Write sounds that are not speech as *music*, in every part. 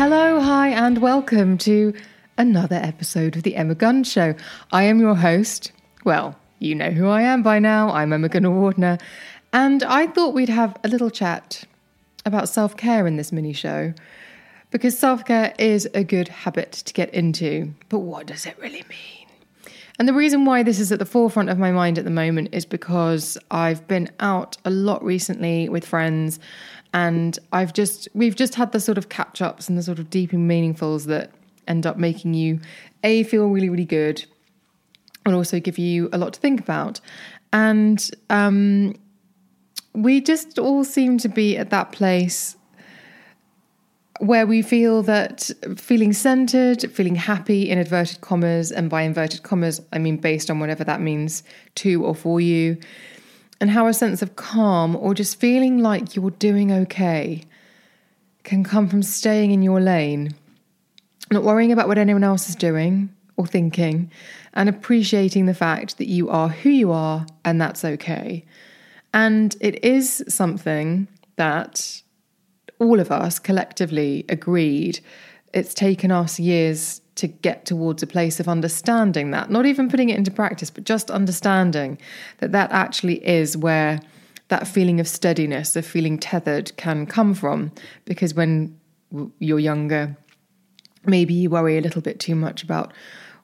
Hello, hi, and welcome to another episode of The Emma Guns Show. I am your host. Well, you know who I am by now. I'm Emma Gunavardhana. And I thought we'd have a little chat about self care in this mini show because self care is a good habit to get into. But what does it really mean? And the reason why this is at the forefront of my mind at the moment is because I've been out a lot recently with friends and I've just we've just had the sort of catch ups and the sort of deep and meaningfuls that end up making you a feel really really good and also give you a lot to think about. And um, we just all seem to be at that place where we feel that feeling centered, feeling happy in inverted commas, and by inverted commas, I mean based on whatever that means to or for you, and how a sense of calm or just feeling like you're doing okay can come from staying in your lane, not worrying about what anyone else is doing or thinking, and appreciating the fact that you are who you are and that's okay. And it is something that all of us collectively agreed it's taken us years to get towards a place of understanding that, not even putting it into practice, but just understanding that that actually is where that feeling of steadiness, of feeling tethered, can come from. Because when you're younger, maybe you worry a little bit too much about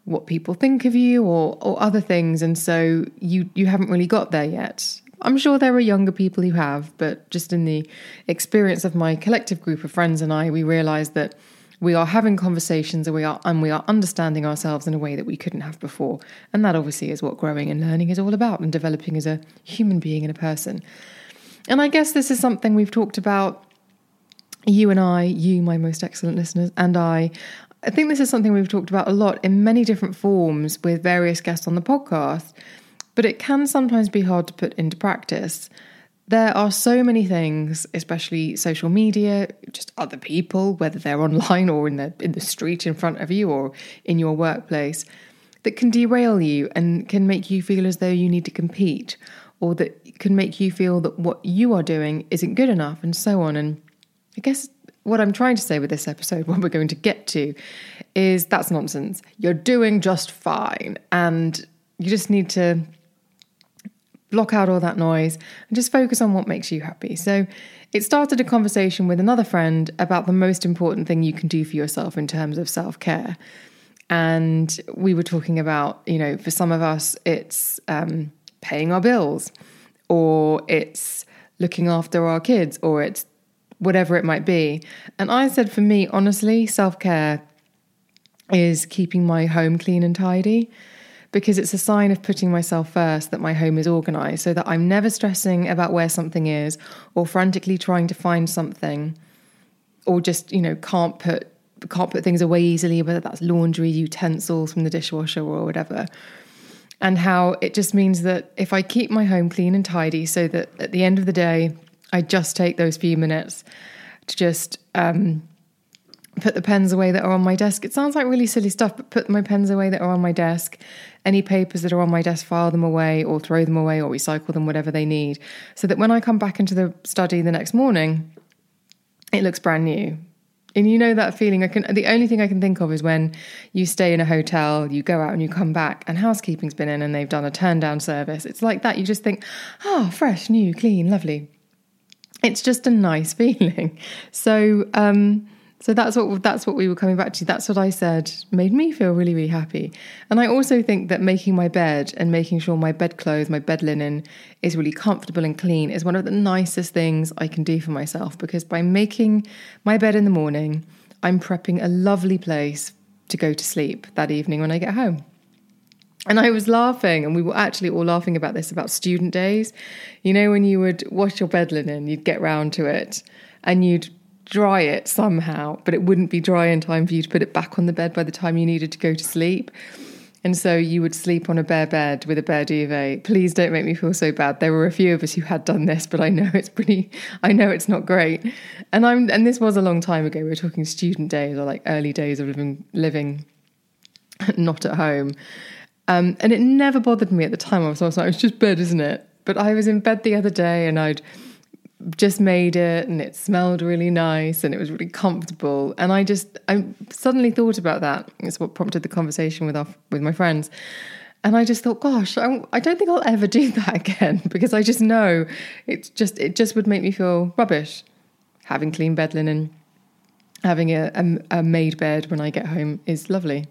what people think of you or, or other things, and so you you haven't really got there yet. I'm sure there are younger people who have, but just in the experience of my collective group of friends and I, we realised that we are having conversations and we are and we are understanding ourselves in a way that we couldn't have before. And that obviously is what growing and learning is all about and developing as a human being and a person. And i guess this is something we've talked about you and i you my most excellent listeners and i. I think this is something we've talked about a lot in many different forms with various guests on the podcast but it can sometimes be hard to put into practice there are so many things, especially social media, just other people, whether they're *laughs* online or in the in the street in front of you or in your workplace, that can derail you and can make you feel as though you need to compete, or that can make you feel that what you are doing isn't good enough, and so on. And I guess what I'm trying to say with this episode, *laughs* what we're going to get to, is that's nonsense. You're doing just fine, and you just need to block out all that noise and just focus on what makes you happy. So it started a conversation with another friend about the most important thing you can do for yourself in terms of self care. And we were talking about, you know, for some of us, it's um, paying our bills, or it's looking after our kids, or it's whatever it might be. And I said, for me, honestly, self care is keeping my home clean and tidy because it's a sign of putting myself first that my home is organized so that I'm never stressing about where something is or frantically trying to find something or just, you know, can't put can't put things away easily, whether that's laundry, utensils from the dishwasher or whatever. And how it just means that if I keep my home clean and tidy so that at the end of the day, I just take those few minutes to just um, put the pens away that are on my desk. It sounds like really silly stuff, but put my pens away that are on my desk. Any papers that are on my desk, file them away or throw them away or recycle them, whatever they need, so that when I come back into the study the next morning, it looks brand new. And you know that feeling. I can. The only thing I can think of is when you stay in a hotel, you go out and you come back, and housekeeping's been in and they've done a turn down service. It's like that. You just think, oh, fresh, new, clean, lovely. It's just a nice *laughs* feeling. So, um, so that's what that's what we were coming back to. That's what I said made me feel really really happy. And I also think that making my bed and making sure my bedclothes, my bed linen is really comfortable and clean is one of the nicest things I can do for myself because by making my bed in the morning, I'm prepping a lovely place to go to sleep that evening when I get home. And I was laughing, and we were actually all laughing about this about student days. You know, when you would wash your bed linen, you'd get round to it and you'd dry it somehow, but it wouldn't be dry in time for you to put it back on the bed by the time you needed to go to sleep. And so you would sleep on a bare bed with a bare duvet. Please don't make me feel so bad. There were a few of us who had done this, but I know it's pretty I know it's not great. And I'm and this was a long time ago. We were talking student days or like early days of living living not at home. Um, and it never bothered me at the time. I was, I was like, it's just bed, isn't it? But I was in bed the other day and I'd just made it and it smelled really nice and it was really comfortable. And i just i suddenly thought about that. It's what prompted the conversation with our with my friends. And i just thought gosh I, I don't think i'll ever *laughs* do that again *laughs* because i just know it's just it just would make me feel rubbish having clean bed linen having a, a, a made bed when i get home is lovely.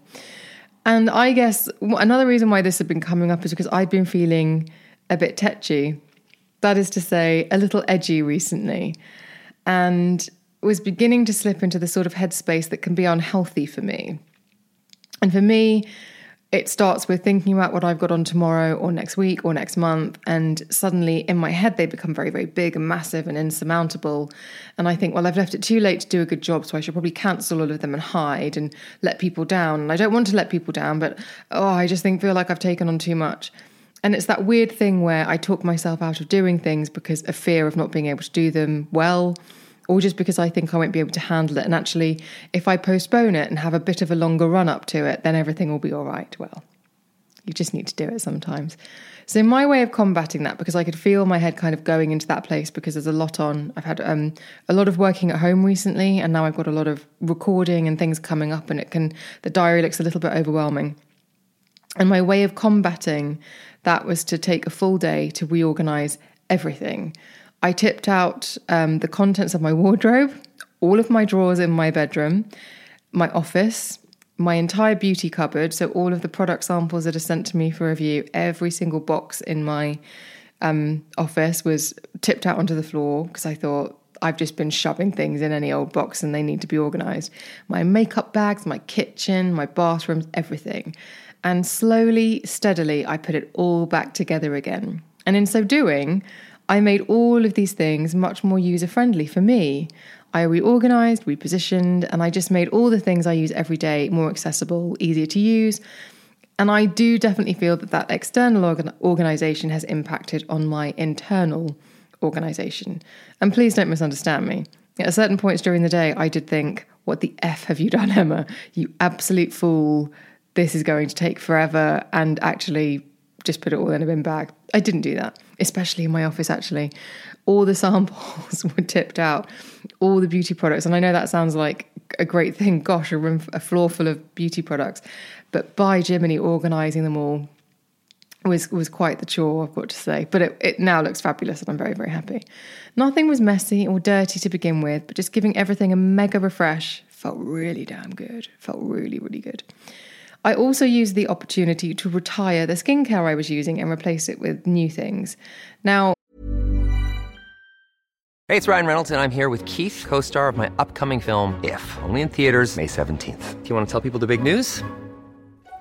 And i guess another reason why this had been coming up is because i'd been feeling a bit tetchy that is to say, a little edgy recently, and was beginning to slip into the sort of headspace that can be unhealthy for me. And for me, it starts with thinking about what I've got on tomorrow or next week or next month. And suddenly in my head, they become very, very big and massive and insurmountable. And I think, well, I've left it too late to do a good job. So I should probably cancel all of them and hide and let people down. And I don't want to let people down, but oh, I just think, feel like I've taken on too much. And it's that weird thing where I talk myself out of doing things because of fear of not being able to do them well, or just because I think I won't be able to handle it. And actually, if I postpone it and have a bit of a longer run up to it, then everything will be all right. Well, you just need to do it sometimes. So, my way of combating that, because I could feel my head kind of going into that place because there's a lot on. I've had um, a lot of working at home recently, and now I've got a lot of recording and things coming up, and it can, the diary looks a little bit overwhelming. And my way of combating that was to take a full day to reorganize everything. I tipped out um, the contents of my wardrobe, all of my drawers in my bedroom, my office, my entire beauty cupboard. So, all of the product samples that are sent to me for review, every single box in my um, office was tipped out onto the floor because I thought I've just been shoving things in any old box and they need to be organized. My makeup bags, my kitchen, my bathrooms, everything. And slowly, steadily, I put it all back together again. And in so doing, I made all of these things much more user friendly for me. I reorganized, repositioned, and I just made all the things I use every day more accessible, easier to use. And I do definitely feel that that external organ- organization has impacted on my internal organization. And please don't misunderstand me. At certain points during the day, I did think, What the F have you done, Emma? You absolute fool this is going to take forever and actually just put it all in a bin bag. I didn't do that, especially in my office, actually. All the *laughs* samples were tipped out, all the beauty products. And I know that sounds like a great thing. Gosh, a room, a floor full of beauty products. But by Jiminy, organising them all was was quite the chore, I've got to say. But it, it now looks fabulous and I'm very, very happy. Nothing was messy or dirty to begin with, but just giving everything a mega refresh felt really damn good. Felt really, really good. I also used the opportunity to retire the skincare I was using and replace it with new things. Now, Hey, it's Ryan Reynolds, and I'm here with Keith, co star of my upcoming film, If, only in theaters, May 17th. Do you want to tell people the big news?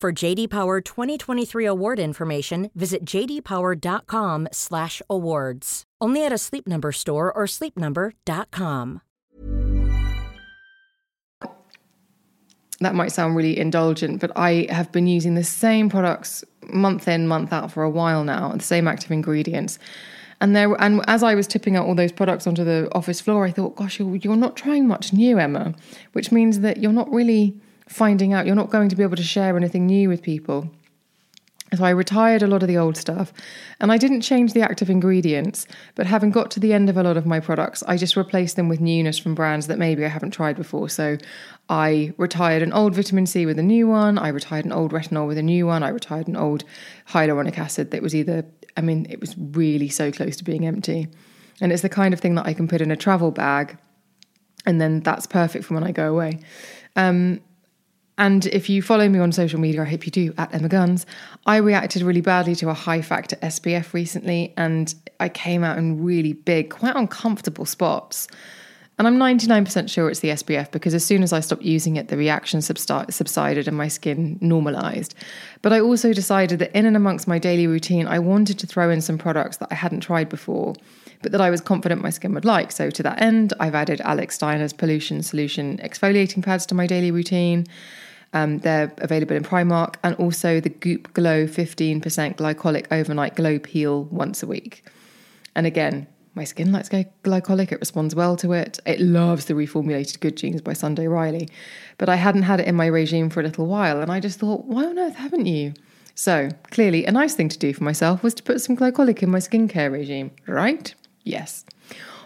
For JD Power 2023 award information, visit jdpower.com/awards. Only at a Sleep Number store or sleepnumber.com. that might sound really indulgent, but I have been using the same products month in, month out for a while now, the same active ingredients. And there, and as I was tipping out all those products onto the office floor, I thought, "Gosh, you're, you're not trying much new, Emma," which means that you're not really finding out. You're not going to be able to share anything new with people. So I retired a lot of the old stuff and I didn't change the active ingredients, but having got to the end of a lot of my products, I just replaced them with newness from brands that maybe I haven't tried before. So I retired an old vitamin C with a new one, I retired an old retinol with a new one, I retired an old hyaluronic acid that was either, I mean, it was really so close to being empty. And it's the kind of thing that I can put in a travel bag and then that's perfect for when I go away. Um, and if you follow me on social media, I hope you do, at Emma Guns, I reacted really badly to a high factor SPF recently, and I came out in really big, quite uncomfortable spots. And I'm 99% sure it's the SPF because as soon as I stopped using it, the reaction subsided and my skin normalized. But I also decided that in and amongst my daily routine, I wanted to throw in some products that I hadn't tried before, but that I was confident my skin would like. So to that end, I've added Alex Steinherr's Pollution Solution exfoliating pads to my daily routine. Um, they're available in Primark and also the Goop Glow 15% glycolic overnight glow peel once a week. And again, my skin likes glycolic, it responds well to it. It loves the reformulated Good Genes by Sunday Riley. But I hadn't had it in my regime for a little while, and I just thought, why on earth haven't you? So, clearly, a nice thing to do for myself was to put some glycolic in my skincare regime, right? Yes.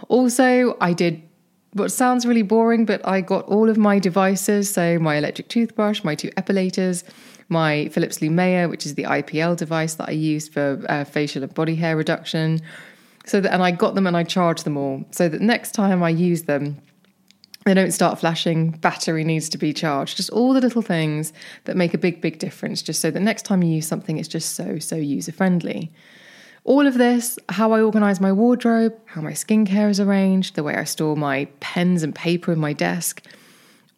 Also, I did what sounds really boring, but I got all of my devices so my electric toothbrush, my two epilators, my Philips Lumea, which is the IPL device that I use for uh, facial and body hair reduction. So that, and I got them and I charged them all so that next time I use them, they don't start flashing. Battery needs to be charged. Just all the little things that make a big, big difference. Just so that next time you use something, it's just so, so user friendly. All of this, how I organize my wardrobe, how my skincare is arranged, the way I store my pens and paper in my desk,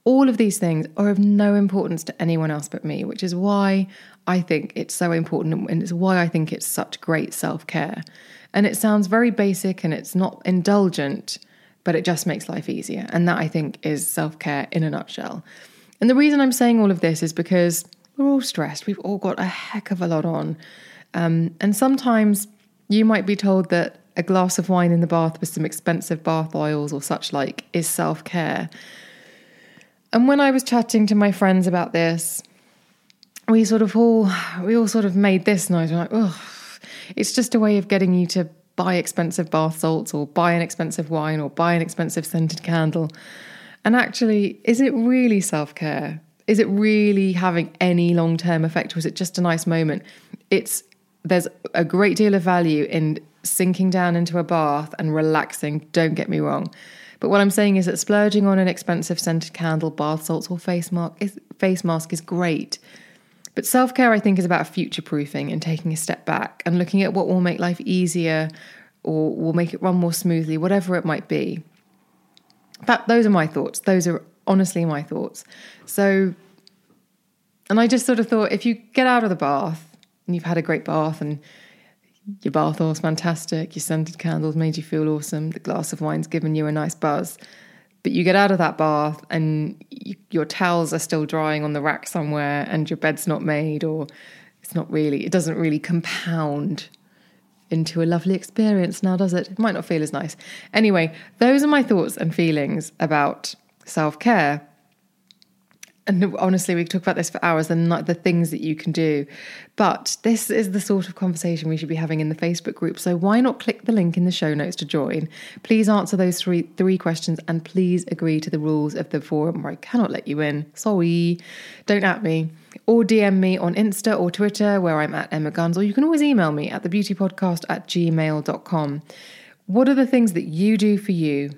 all of these things are of no importance to anyone else but me, which is why I think it's so important and it's why I think it's such great self care. And it sounds very basic and it's not indulgent, but it just makes life easier. And that I think is self care in a nutshell. And the reason I'm saying all of this is because we're all stressed. We've all got a heck of a lot on. Um, and sometimes you might be told that a glass of wine in the bath with some expensive bath oils or such like is self care. And when I was chatting to my friends about this, we sort of all we all sort of made this noise. We're like, oh, it's just a way of getting you to buy expensive bath salts or buy an expensive wine or buy an expensive scented candle. And actually, is it really self care? Is it really having any long term effect, or is it just a nice moment? It's there's a great deal of value in sinking down into a bath and relaxing, don't get me wrong. But what I'm saying is that splurging on an expensive scented candle, bath salts, or face mask is, face mask is great. But self care, I think, is about future proofing and taking a step back and looking at what will make life easier or will make it run more smoothly, whatever it might be. That, those are my thoughts. Those are honestly my thoughts. So, and I just sort of thought if you get out of the bath and you've had a great bath and your bath oil's fantastic, your scented candles made you feel awesome, the glass of wine's given you a nice buzz. But you get out of that bath and you, your towels are still drying on the rack somewhere and your bed's not made or it's not really, it doesn't really compound into a lovely experience now, does it? It might not feel as nice. Anyway, those are my thoughts and feelings about self care and honestly, we could talk about this for hours and the things that you can do. But this is the sort of conversation we should be having in the Facebook group. So why not click the link in the show notes to join? Please answer those three three questions and please agree to the rules of the forum where I cannot let you in. Sorry. Don't at me. Or DM me on Insta or Twitter where I'm at Emma Guns, or you can always email me at thebeautypodcast at gmail.com. What are the things that you do for you?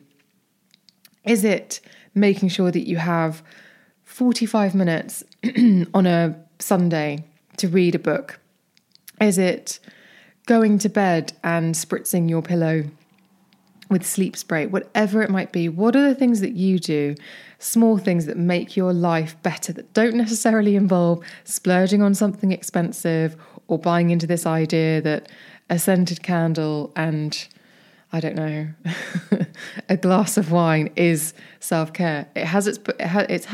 Is it making sure that you have 45 minutes *clears throat* on a Sunday to read a book? Is it going to bed and spritzing your pillow with sleep spray? Whatever it might be, what are the things that you do? Small things that make your life better that don't necessarily involve splurging on something expensive or buying into this idea that a scented candle and I don't know, *laughs* a glass of wine is self care. It has its it it's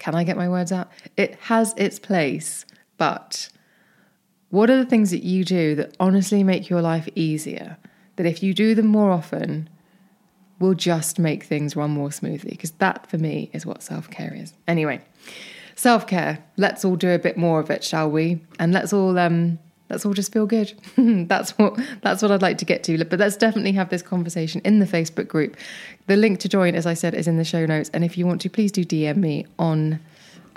can I get my words out? It has its place, but what are the things that you do that honestly make your life easier? That if you do them more often, will just make things run more smoothly? Because that for me is what self care is. Anyway, self care. Let's all do a bit more of it, shall we? And let's all um, let's all just feel good. *laughs* that's what that's what I'd like to get to. But let's definitely have this conversation in the Facebook group. The link to join, as I said, is in the show notes. And if you want to, please do DM me on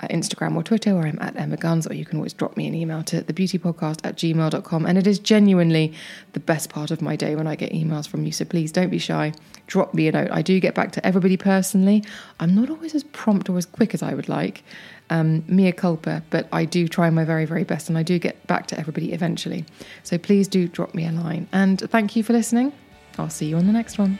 uh, Instagram or Twitter, where I'm at Emma Guns, or you can always drop me an email to thebeautypodcast at gmail.com. And it is genuinely the best part of my day when I get emails from you. So please don't be shy. Drop me a note. I do get back to everybody personally. I'm not always as prompt or as quick as I would like um, mea culpa, but I do try my very, very best and I do get back to everybody eventually. So please do drop me a line. And thank you for listening. I'll see you on the next one.